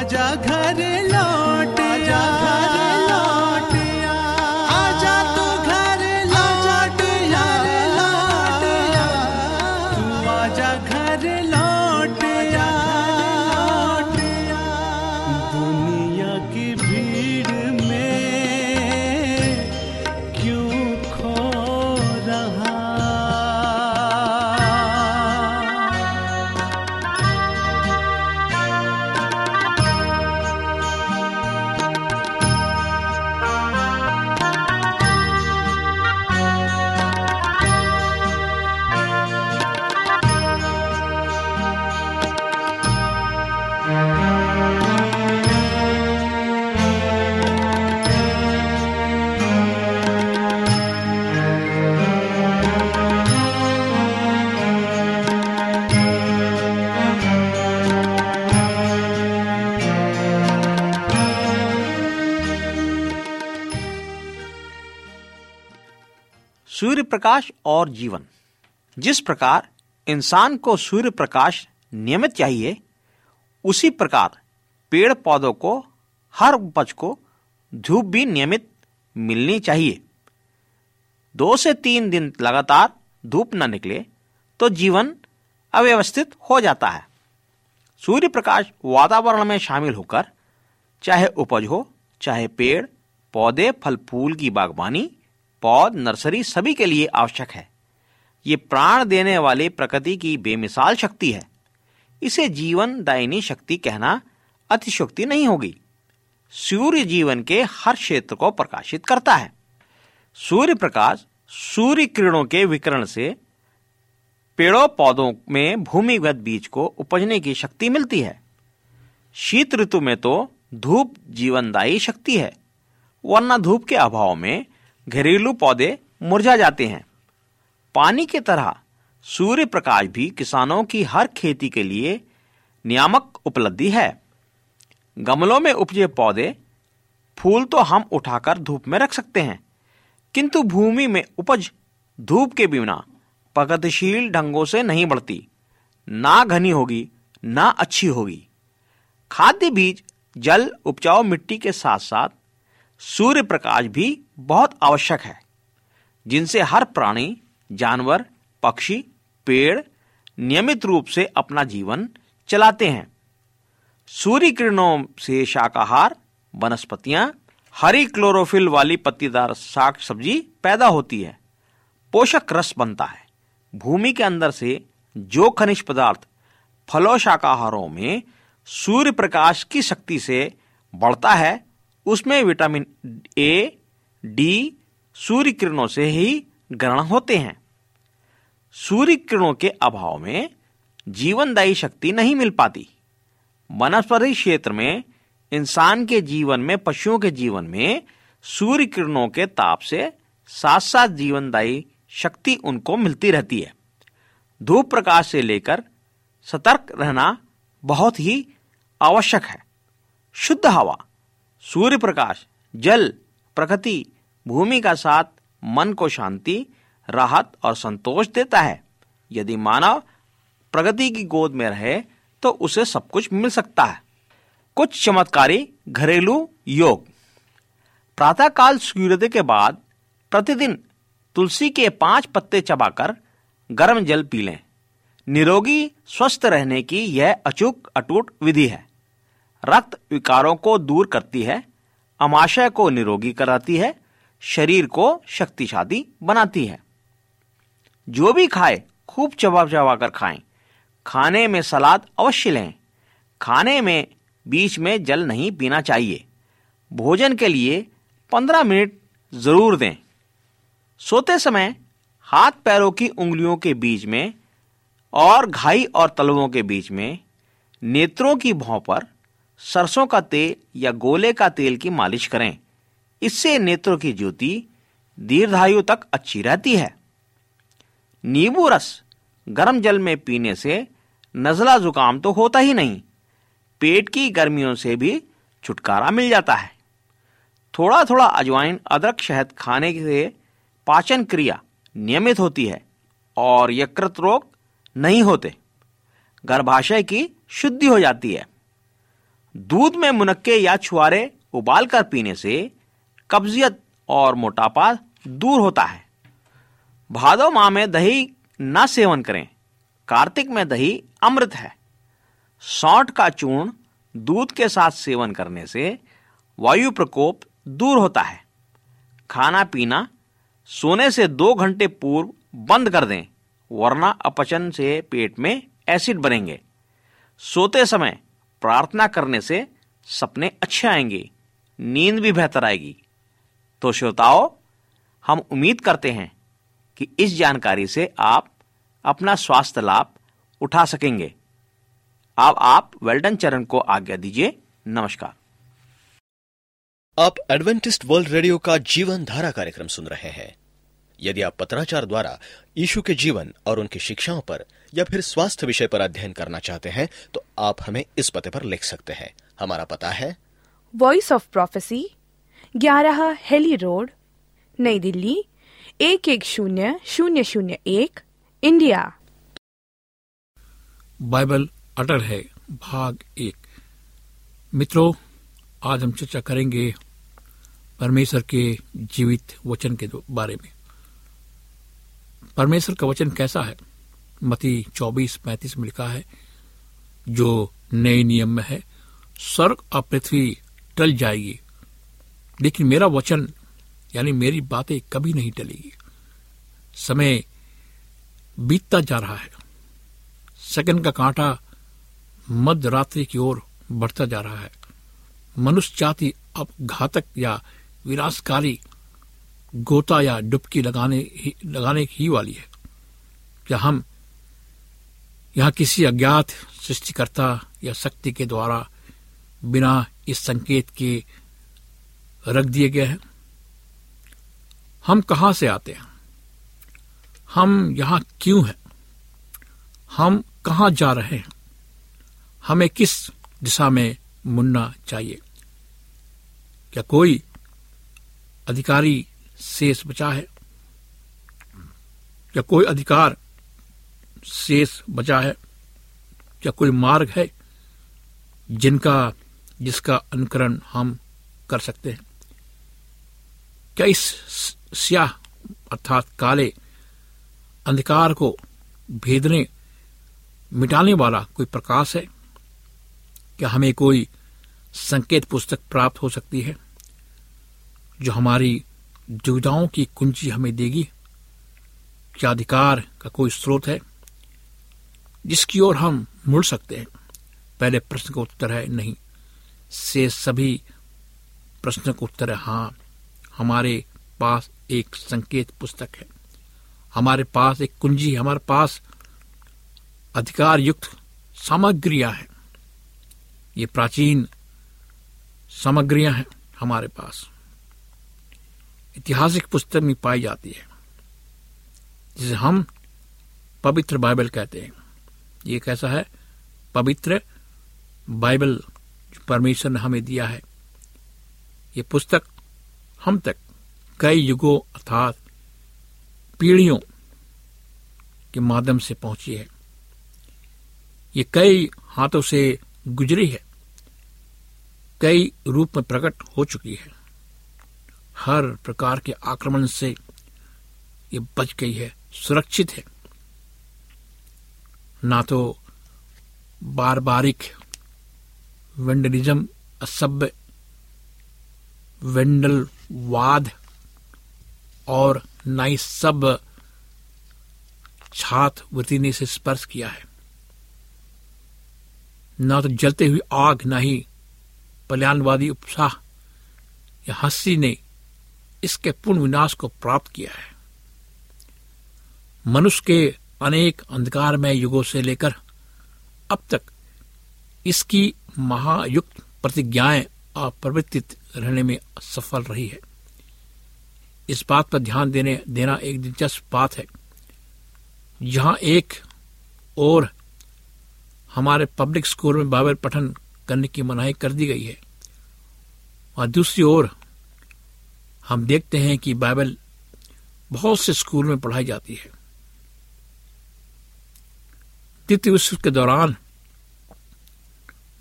आजा घर लौट आजा सूर्य प्रकाश और जीवन। जिस प्रकार इंसान को सूर्य प्रकाश नियमित चाहिए, उसी प्रकार पेड़ पौधों को, हर उपज को धूप भी नियमित मिलनी चाहिए। दो से तीन दिन लगातार धूप न निकले तो जीवन अव्यवस्थित हो जाता है। सूर्य प्रकाश वातावरण में शामिल होकर, चाहे उपज हो, चाहे पेड़, पौधे, फल, फूल की बागवानी पौध नर्सरी सभी के लिए आवश्यक है। ये प्राण देने वाले प्रकृति की बेमिसाल शक्ति है। इसे जीवन दायनी शक्ति कहना अतिशोक्ति नहीं होगी। सूर्य जीवन के हर क्षेत्र को प्रकाशित करता है। सूर्य प्रकाश सूर्य किरणों के विकरण से पेड़ों पौधों में भूमिगत बीज को उपजने की शक्ति मिलती है। शीत ऋतु में तो धूप जीवनदायी शक्ति है, वरना धूप के अभाव में घरेलू पौधे मुरझा जाते हैं। पानी की तरह सूर्य प्रकाश भी किसानों की हर खेती के लिए नियामक उपलब्धि है। गमलों में उपजे पौधे फूल तो हम उठाकर धूप में रख सकते हैं, किंतु भूमि में उपज धूप के बिना प्रगतिशील ढंगों से नहीं बढ़ती। ना घनी होगी, ना अच्छी होगी। खाद्य बीज, जल, उपजाऊ मिट्टी के साथ साथ सूर्य प्रकाश भी बहुत आवश्यक है, जिनसे हर प्राणी, जानवर, पक्षी, पेड़ नियमित रूप से अपना जीवन चलाते हैं। सूर्य किरणों से शाकाहार, वनस्पतियाँ, हरी क्लोरोफिल वाली पत्तीदार साग सब्ज़ी पैदा होती है। पोषक रस बनता है। भूमि के अंदर से जो खनिज पदार्थ फलों शाकाहारों में सूर्य प्रकाश की शक्ति से बढ़ता है उसमें विटामिन ए डी सूर्य किरणों से ही ग्रहण होते हैं। सूर्य किरणों के अभाव में जीवनदायी शक्ति नहीं मिल पाती। वनस्पति क्षेत्र में, इंसान के जीवन में, पशुओं के जीवन में सूर्य किरणों के ताप से साथ साथ जीवनदायी शक्ति उनको मिलती रहती है। धूप प्रकाश से लेकर सतर्क रहना बहुत ही आवश्यक है। शुद्ध हवा सूर्य प्रकाश जल, प्रकृति, भूमि का साथ मन को शांति, राहत और संतोष देता है। यदि मानव प्रगति की गोद में रहे तो उसे सब कुछ मिल सकता है। कुछ चमत्कारी घरेलू योग। प्रातःकाल सूर्योदय के बाद प्रतिदिन तुलसी के पाँच पत्ते चबाकर गर्म जल पी लें। निरोगी, स्वस्थ रहने की यह अचूक अटूट विधि है। रक्त विकारों को दूर करती है, अमाशय को निरोगी कराती है, शरीर को शक्तिशाली बनाती है। जो भी खाए, खूब चबा चबा कर खाएँ। खाने में सलाद अवश्य लें। खाने में बीच में जल नहीं पीना चाहिए। भोजन के लिए पंद्रह मिनट ज़रूर दें। सोते समय हाथ पैरों की उंगलियों के बीच में और घाई और तलवों के बीच में नेत्रों की भौं पर सरसों का तेल या गोले का तेल की मालिश करें। इससे नेत्रों की ज्योति दीर्घायु तक अच्छी रहती है। नींबू रस गर्म जल में पीने से नजला जुकाम तो होता ही नहीं, पेट की गर्मियों से भी छुटकारा मिल जाता है। थोड़ा थोड़ा अजवाइन, अदरक, शहद खाने से पाचन क्रिया नियमित होती है और यकृत रोग नहीं होते। गर्भाशय की शुद्धि हो जाती है। दूध में मुनक्के या छुआरे उबाल कर पीने से कब्जियत और मोटापा दूर होता है। भादो माह में दही न सेवन करें। कार्तिक में दही अमृत है। सौंठ का चूर्ण दूध के साथ सेवन करने से वायु प्रकोप दूर होता है। खाना पीना सोने से दो घंटे पूर्व बंद कर दें, वरना अपचन से पेट में एसिड बनेंगे। सोते समय प्रार्थना करने से सपने अच्छे आएँगे, नींद भी बेहतर आएगी। तो श्रोताओं, हम उम्मीद करते हैं कि इस जानकारी से आप अपना स्वास्थ्य लाभ उठा सकेंगे। अब आप वेल्डन चरण को आज्ञा दीजिए। नमस्कार। आप एडवेंटिस्ट वर्ल्ड रेडियो का जीवन धारा कार्यक्रम सुन रहे हैं। यदि आप पत्राचार द्वारा यीशु के जीवन और उनकी शिक्षाओं पर या फिर स्वास्थ्य विषय पर अध्ययन करना चाहते हैं तो आप हमें इस पते पर लिख सकते हैं। हमारा पता है। वॉइस ऑफ़ प्रोफेसी ग्यारह हेली रोड नई दिल्ली एक एक शून्य शून्य शून्य एक इंडिया। बाइबल अटल है भाग एक। मित्रों आज हम चर्चा करेंगे परमेश्वर के जीवित वचन के बारे में। परमेश्वर का वचन कैसा है? मती 24 पैंतीस में लिखा है, जो नए नियम में है, स्वर्ग और पृथ्वी टल जाएगी। लेकिन मेरा वचन, यानी मेरी बातें कभी नहीं टलेगी। समय बीतता जा रहा है। सेकंड का कांटा मध्य रात्रि की ओर बढ़ता जा रहा है। मनुष्य जाति अब घातक या विनाशकारी गोता या डुबकी लगाने ही, लगाने ही वाली है। क्या हम यहाँ किसी अज्ञात सृष्टिकर्ता या शक्ति के द्वारा बिना इस संकेत के रख दिए गए हैं? हम कहाँ से आते हैं? हम यहाँ क्यों हैं? हम कहाँ जा रहे हैं? हमें किस दिशा में मुड़ना चाहिए? क्या कोई अधिकारी शेष बचा है। या कोई अधिकार शेष बचा है, या कोई मार्ग है जिनका, जिसका अनुकरण हम कर सकते हैं। क्या इस स्याह अर्थात काले अंधकार को भेदने, मिटाने वाला कोई प्रकाश है? क्या हमें कोई संकेत पुस्तक प्राप्त हो सकती है जो हमारी दुविधाओं की कुंजी हमें देगी। क्या अधिकार का कोई स्रोत है? जिसकी ओर हम मुड़ सकते हैं। पहले प्रश्न का उत्तर है नहीं। से सभी प्रश्न का उत्तर है हाँ। हमारे पास एक संकेत पुस्तक है। हमारे पास एक कुंजी हमारे पास अधिकार युक्त सामग्रियाँ हैं। ये प्राचीन सामग्रियाँ हैं हमारे पास। ऐतिहासिक पुस्तक में पाई जाती है, जिसे हम पवित्र बाइबल कहते हैं। ये कैसा है? पवित्र बाइबल जो परमेश्वर ने हमें दिया है। ये पुस्तक हम तक कई युगों अर्थात पीढ़ियों के माध्यम से पहुँची है। ये कई हाथों से गुजरी है। कई रूप में प्रकट हो चुकी है। हर प्रकार के आक्रमण से ये बच गई है, सुरक्षित है। ना तो बारबारिक वेंडलिज्म असभ्य वेंडलवाद और ना ही सब छात्रवृत्ति ने इसे स्पर्श किया है। ना तो जलते हुई आग, ना ही कल्याणवादी उत्साह या हँसी ने इसके पूर्ण विनाश को प्राप्त किया है। मनुष्य के अनेक अंधकारमय युगों से लेकर अब तक इसकी महायुक्त प्रतिज्ञाएँ अप्रवर्तित रहने में सफल रही है। इस बात पर ध्यान देने, देना एक दिलचस्प बात है। जहाँ एक और हमारे पब्लिक स्कूल में बाइबल पठन करने की मनाही कर दी गई है और दूसरी ओर हम देखते हैं कि बाइबल बहुत से स्कूल में पढ़ाई जाती है। द्वितीय विश्व के दौरान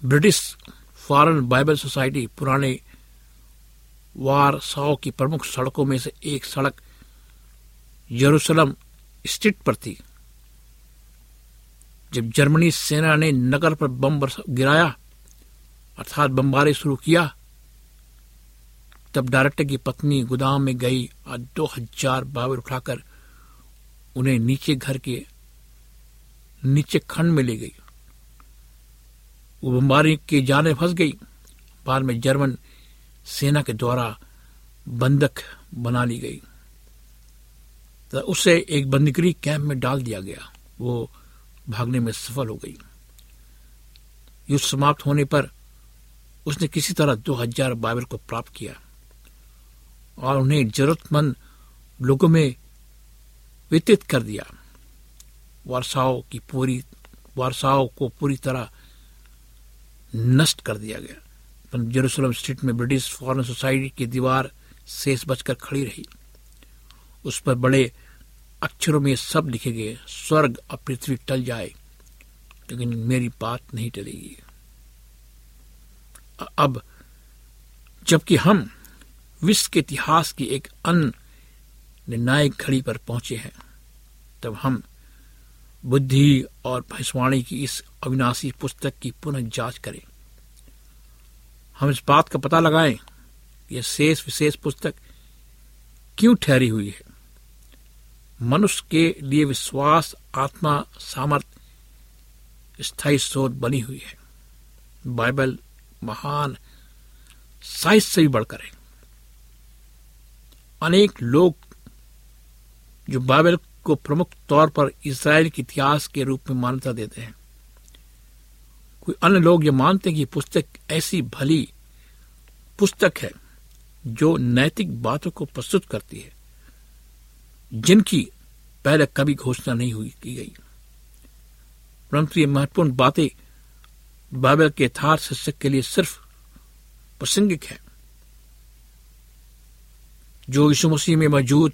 ब्रिटिश फॉरेन बाइबल सोसाइटी पुराने वार वारसाओ की प्रमुख सड़कों में से एक सड़क यरूशलेम स्ट्रीट पर थी। जब जर्मनी सेना ने नगर पर बम गिराया, अर्थात बमबारी शुरू किया तब डायरेक्टर की पत्नी गोदाम में गई और दो हज़ार बाबर उठाकर उन्हें नीचे घर के नीचे खंड में ले गई। वो बमबारी के जाने फंस गई। बाद में जर्मन सेना के द्वारा बंधक बना ली गई। तो उसे एक बंदीगृह कैंप में डाल दिया गया। वो भागने में सफल हो गई। युद्ध समाप्त होने पर उसने किसी तरह दो हज़ार बाइबल को प्राप्त किया। और उन्हें जरूरतमंद लोगों में वितरित कर दिया। वारसाओं की पूरी वारसाओं को पूरी तरह नष्ट कर दिया गया। जेरूसलम स्ट्रीट में ब्रिटिश फॉरेन सोसाइटी की दीवार शेष बचकर खड़ी रही। उस पर बड़े अक्षरों में सब लिखे गए, स्वर्ग और पृथ्वी टल जाए, लेकिन मेरी बात नहीं टलेगी। अब जबकि हम विश्व के इतिहास की एक अन्य निर्णायक घड़ी पर पहुँचे हैं। तब हम बुद्धि और भविष्यवाणी की इस अविनाशी पुस्तक की पुनः जाँच करें। हम इस बात का पता लगाएँ यह शेष विशेष पुस्तक क्यों ठहरी हुई है। मनुष्य के लिए विश्वास, आत्मा, सामर्थ, स्थायी स्रोत बनी हुई है। बाइबल महान साहित्य से भी बढ़कर है। अनेक लोग जो बाइबल को प्रमुख तौर पर इसराइल के इतिहास के रूप में मान्यता देते हैं। कोई अन्य लोग ये मानते हैं कि पुस्तक ऐसी भली पुस्तक है जो नैतिक बातों को प्रस्तुत करती है, जिनकी पहले कभी घोषणा नहीं हुई की गई। परंतु ये महत्वपूर्ण बातें बाइबल के यथार्थ शिक्षक के लिए सिर्फ़ प्रासंगिक है। जो यीशु मसीह में मौजूद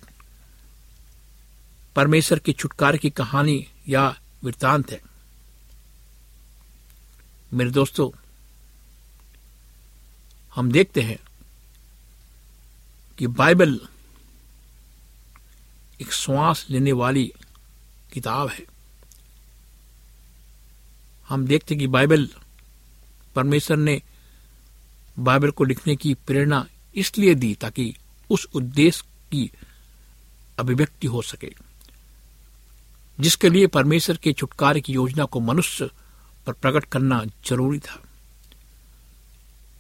परमेश्वर के छुटकारे की कहानी या वृत्तांत है। मेरे दोस्तों, हम देखते हैं कि बाइबल एक श्वास लेने वाली किताब है। हम देखते हैं कि बाइबल, परमेश्वर ने बाइबल को लिखने की प्रेरणा इसलिए दी ताकि उस उद्देश्य की अभिव्यक्ति हो सके, जिसके लिए परमेश्वर के छुटकारे की योजना को मनुष्य पर प्रकट करना ज़रूरी था।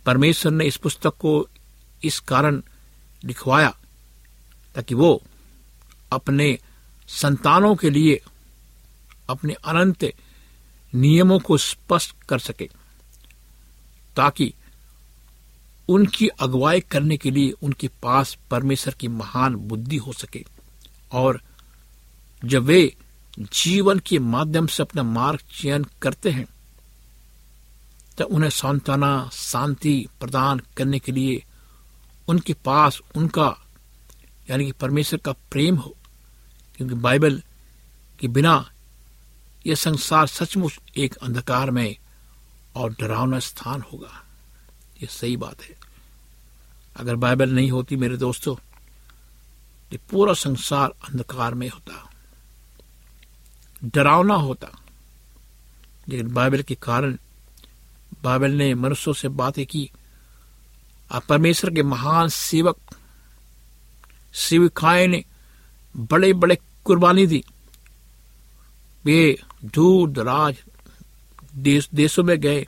परमेश्वर ने इस पुस्तक को इस कारण लिखवाया ताकि वो अपने संतानों के लिए अपने अनंत नियमों को स्पष्ट कर सके, ताकि उनकी अगुवाई करने के लिए उनके पास परमेश्वर की महान बुद्धि हो सके। और जब वे जीवन के माध्यम से अपना मार्ग चयन करते हैं तो उन्हें सांत्वना, शांति प्रदान करने के लिए उनके पास उनका, यानी कि परमेश्वर का प्रेम हो। क्योंकि बाइबल के बिना यह संसार सचमुच एक अंधकार में और डरावना स्थान होगा। ये सही बात है। अगर बाइबल नहीं होती मेरे दोस्तों, ये पूरा संसार अंधकार में होता। डरावना होता। लेकिन बाइबल के कारण बाइबल ने मनुष्यों से बातें की। और परमेश्वर के महान सेवक, सेविकाएँ ने बड़े बड़े कुर्बानी दी। वे दूर दराज देश देशों में गए।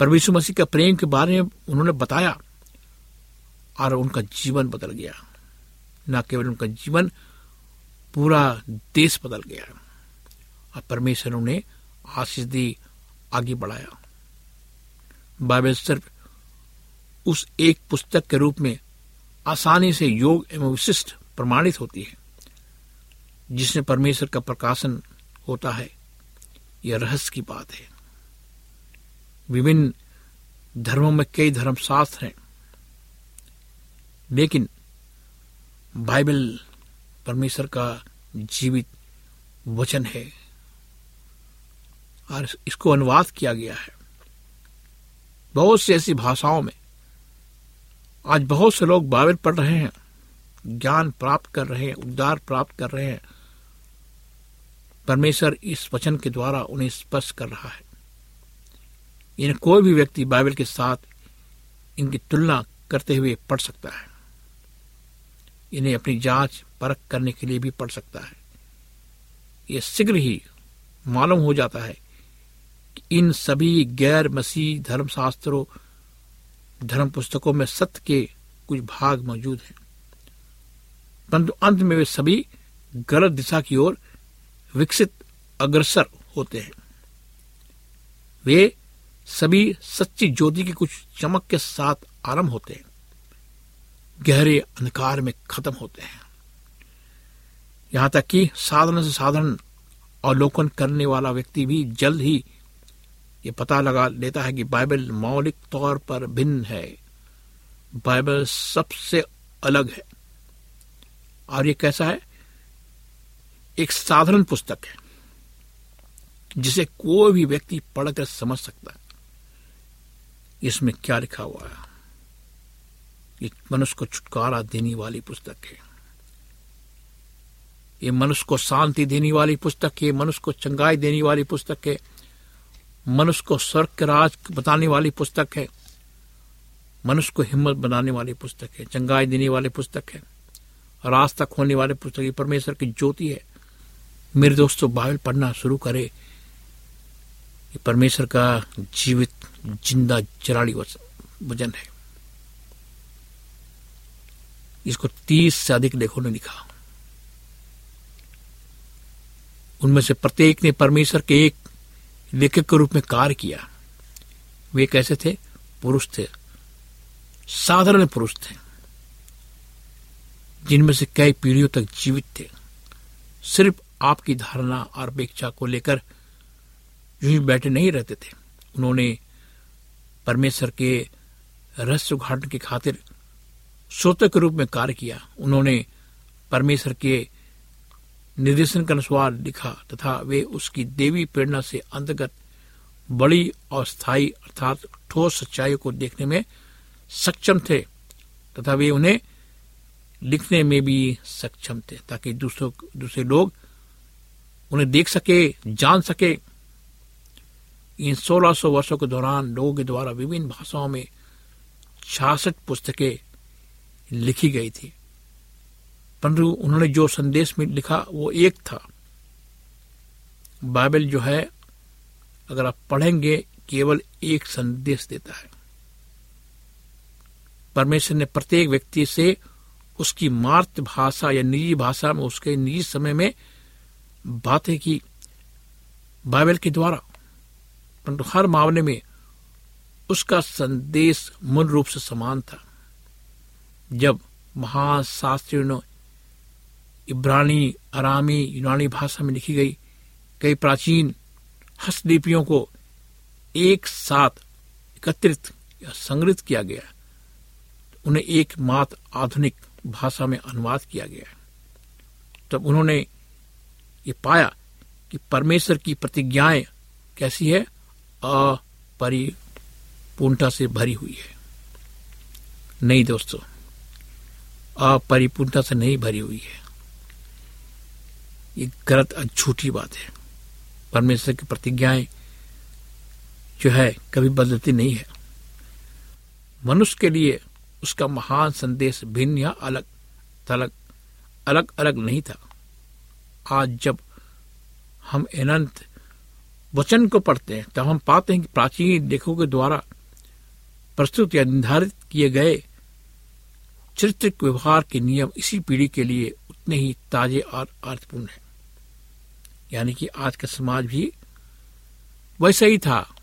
परमेश्वर मसीह का प्रेम के बारे में उन्होंने बताया और उनका जीवन बदल गया। न केवल उनका जीवन, पूरा देश बदल गया। और परमेश्वर उन्हें आशीष दी, आगे बढ़ाया। बाइबल सिर्फ़ उस एक पुस्तक के रूप में आसानी से योग एवं विशिष्ट प्रमाणित होती है, जिसमें परमेश्वर का प्रकाशन होता है। यह रहस्य की बात है। विभिन्न धर्मों में कई धर्मशास्त्र हैं, लेकिन बाइबल परमेश्वर का जीवित वचन है और इसको अनुवाद किया गया है। बहुत सी ऐसी भाषाओं में आज बहुत से लोग बाइबल पढ़ रहे हैं, ज्ञान प्राप्त कर रहे हैं, उद्धार प्राप्त कर रहे हैं। परमेश्वर इस वचन के द्वारा उन्हें स्पष्ट कर रहा है। इन्हें कोई भी व्यक्ति बाइबल के साथ इनकी तुलना करते हुए पढ़ सकता है। इन्हें अपनी जाँच परख करने के लिए भी पढ़ सकता है। यह शीघ्र ही मालूम हो जाता है कि इन सभी गैर मसीह धर्मशास्त्रों धर्म पुस्तकों में सत्य के कुछ भाग मौजूद हैं। परंतु अंत में वे सभी गलत दिशा की ओर विकसित, अग्रसर होते हैं। वे सभी सच्ची ज्योति की कुछ चमक के साथ आरंभ होते हैं। गहरे अंधकार में खत्म होते हैं। यहाँ तक कि साधारण से साधारण अवलोकन करने वाला व्यक्ति भी जल्द ही ये पता लगा लेता है कि बाइबल मौलिक तौर पर भिन्न है। बाइबल सबसे अलग है। और ये कैसा है? एक साधारण पुस्तक है, जिसे कोई भी व्यक्ति पढ़कर समझ सकता है। इसमें क्या लिखा हुआ है? ये मनुष्य को छुटकारा देने वाली पुस्तक है। ये मनुष्य को शांति देने वाली पुस्तक है। मनुष्य को चंगाई देने वाली पुस्तक है। मनुष्य को स्वर्ग के राज बताने वाली पुस्तक है। मनुष्य को हिम्मत बनाने वाली पुस्तक है। चंगाई देने वाली पुस्तक है। रास्ता खोलने वाली पुस्तक परमेश्वर की ज्योति है। मेरे दोस्तों, बाइबल पढ़ना शुरू करे। परमेश्वर का जीवित, ज़िंदा जराड़ी वचन है। इसको तीस से अधिक लेखों ने लिखा। उनमें से प्रत्येक ने परमेश्वर के एक लेखक के रूप में कार्य किया। वे कैसे थे? पुरुष थे। साधारण पुरुष थे। जिनमें से कई पीढ़ियों तक जीवित थे। सिर्फ़ आपकी धारणा और अपेक्षा को लेकर यूँ ही बैठे नहीं रहते थे। उन्होंने परमेश्वर के रहस्य उद्घाटन की खातिर श्रोता के रूप में कार्य किया। उन्होंने परमेश्वर के निर्देशन के अनुसार लिखा तथा वे उसकी देवी प्रेरणा से अंतर्गत बड़ी और स्थायी अर्थात ठोस सच्चाई को देखने में सक्षम थे तथा वे उन्हें लिखने में भी सक्षम थे ताकि दूसरों, दूसरे लोग उन्हें देख सके, जान सके। इन 1600 वर्षों के दौरान लोगों के द्वारा विभिन्न भाषाओं में छियासठ पुस्तकें लिखी गई थी। परंतु उन्होंने जो संदेश में लिखा, वो एक था। बाइबल जो है, अगर आप पढ़ेंगे, केवल एक संदेश देता है। परमेश्वर ने प्रत्येक व्यक्ति से उसकी मातृभाषा या निजी भाषा में, उसके निजी समय में बातें की। बाइबल के द्वारा परंतु हर मामले में उसका संदेश मूल रूप से समान था। जब महाशास्त्रियों ने इब्रानी, अरामी, यूनानी भाषा में लिखी गई कई प्राचीन हस्तलिपियों को एक साथ एकत्रित या संग्रहित किया गया, उन्हें एक मात आधुनिक भाषा में अनुवाद किया गया। तब उन्होंने ये पाया कि परमेश्वर की प्रतिज्ञाएँ कैसी है अपरिपूर्णता से भरी हुई है। नहीं दोस्तों, अपरिपूर्णता से नहीं भरी हुई है। ये गलत और झूठी बात है। परमेश्वर की प्रतिज्ञाएँ जो है कभी बदलती नहीं है। मनुष्य के लिए उसका महान संदेश भिन्न या अलग थलग अलग अलग नहीं था। आज जब हम अनंत वचन को पढ़ते हैं, तब हम पाते हैं कि प्राचीन लेखों के द्वारा प्रस्तुत या निर्धारित किए गए चरित्रिक व्यवहार के नियम इसी पीढ़ी के लिए उतने ही ताजे और अर्थपूर्ण हैं। यानी कि आज का समाज भी वैसा ही था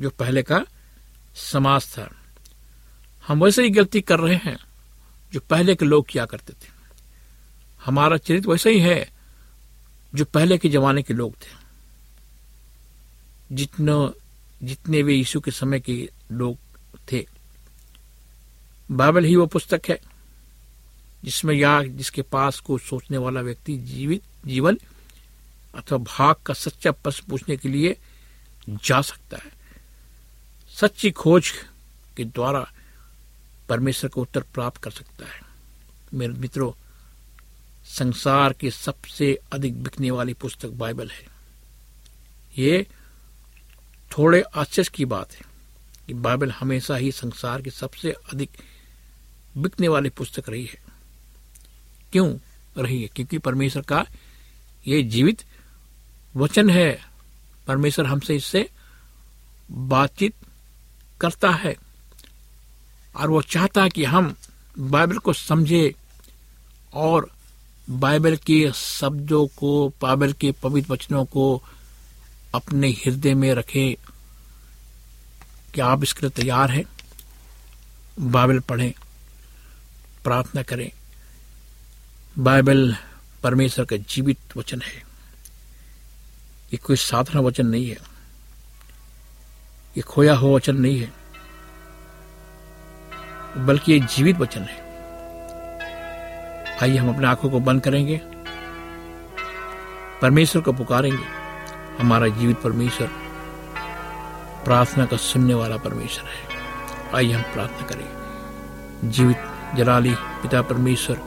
जो पहले का समाज था। हम वैसे ही गलती कर रहे हैं जो पहले के लोग किया करते थे। हमारा चरित्र वैसा ही है जो पहले के जमाने के लोग थे। जितने जितने वे यीशु के समय के लोग थे, बाइबल ही वो पुस्तक है, जिसमें या, जिसके पास को सोचने वाला व्यक्ति जीवित, जीवन अथवा भाग का सच्चा प्रश्न पूछने के लिए जा सकता है। सच्ची खोज के द्वारा परमेश्वर को उत्तर प्राप्त कर सकता है। मेरे मित्रों, संसार की सबसे अधिक बिकने वाली पुस्तक बाइबल है। ये थोड़े आश्चर्य की बात है कि बाइबल हमेशा ही संसार की सबसे अधिक बिकने वाली पुस्तक रही है। क्यों रही है? क्योंकि परमेश्वर का ये जीवित वचन है। परमेश्वर हमसे इससे बातचीत करता है और वो चाहता है कि हम बाइबल को समझे और बाइबल के शब्दों को, बाइबल के पवित्र वचनों को अपने हृदय में रखें क्या आप इसके लिए तैयार हैं। बाइबल पढ़ें, प्रार्थना करें। बाइबल परमेश्वर का जीवित वचन है। ये कोई साधारण वचन नहीं है। ये खोया हुआ वचन नहीं है। बल्कि ये जीवित वचन है। आइए हम अपने आँखों को बंद करेंगे। परमेश्वर को पुकारेंगे। हमारा जीवित परमेश्वर, प्रार्थना का सुनने वाला परमेश्वर है। आइए हम प्रार्थना करें। जीवित, जलाली पिता परमेश्वर,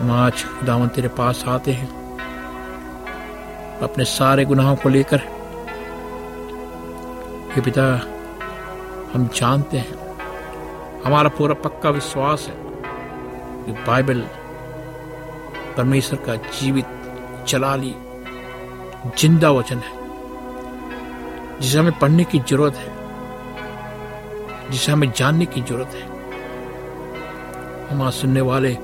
हम आज खुदावन तेरे पास आते हैं। अपने सारे गुनाहों को लेकर, हे पिता, हम जानते हैं, हमारा पूरा पक्का विश्वास है कि बाइबल परमेश्वर का जीवित चलाली ज़िंदा वचन है, जिसे हमें पढ़ने की ज़रूरत है, जिसे हमें जानने की ज़रूरत है। हम आज सुनने वाले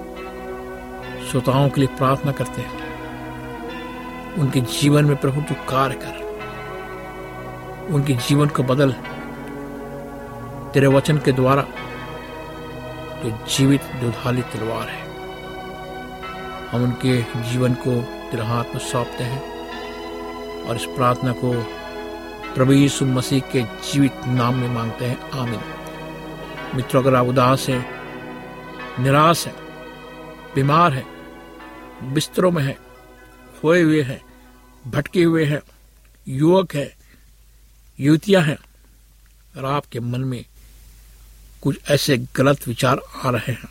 श्रोताओं के लिए प्रार्थना करते हैं। उनके जीवन में प्रभु तू कार्य कर। उनके जीवन को बदल। तेरे वचन के द्वारा जो जीवित दुधाली तलवार है, हम उनके जीवन को तेरे हाथ में सौंपते हैं। और इस प्रार्थना को प्रभु यीशु मसीह के जीवित नाम में मांगते हैं। आमीन। मित्रों, अगर आप उदास हैं, निराश हैं, बीमार हैं, बिस्तरों में हैं, खोए हुए हैं, भटके हुए हैं, युवक है, युवतियाँ हैं, और आपके मन में कुछ ऐसे गलत विचार आ रहे हैं,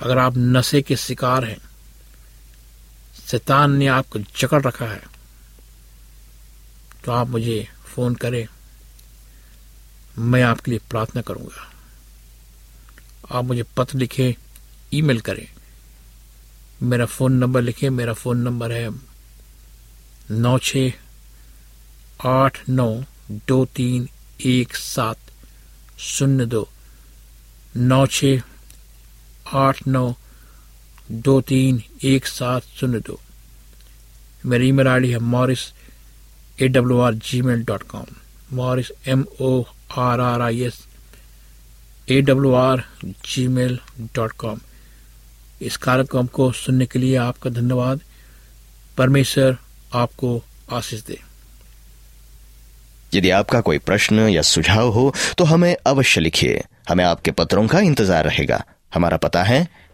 अगर आप नशे के शिकार हैं शैतान ने आपको जकड़ रखा है। तो आप मुझे फ़ोन करें। मैं आपके लिए प्रार्थना करूँगा। आप मुझे पत्र लिखें, ईमेल करें। मेरा फ़ोन नंबर लिखें, मेरा फ़ोन नंबर है नौ छ आठ नौ दो तीन एक सात शून्य दो। नौ छ आठ नौ दो तीन एक सात शून्य दो। मेरी ईमेल आई डी है Morris A W R Gmail dot com Morris M O R R I S A W R Gmail dot com इस कार्यक्रम को सुनने के लिए आपका धन्यवाद। परमेश्वर आपको आशीष दे। यदि आपका कोई प्रश्न या सुझाव हो तो हमें अवश्य लिखिए। हमें आपके पत्रों का इंतज़ार रहेगा। हमारा पता है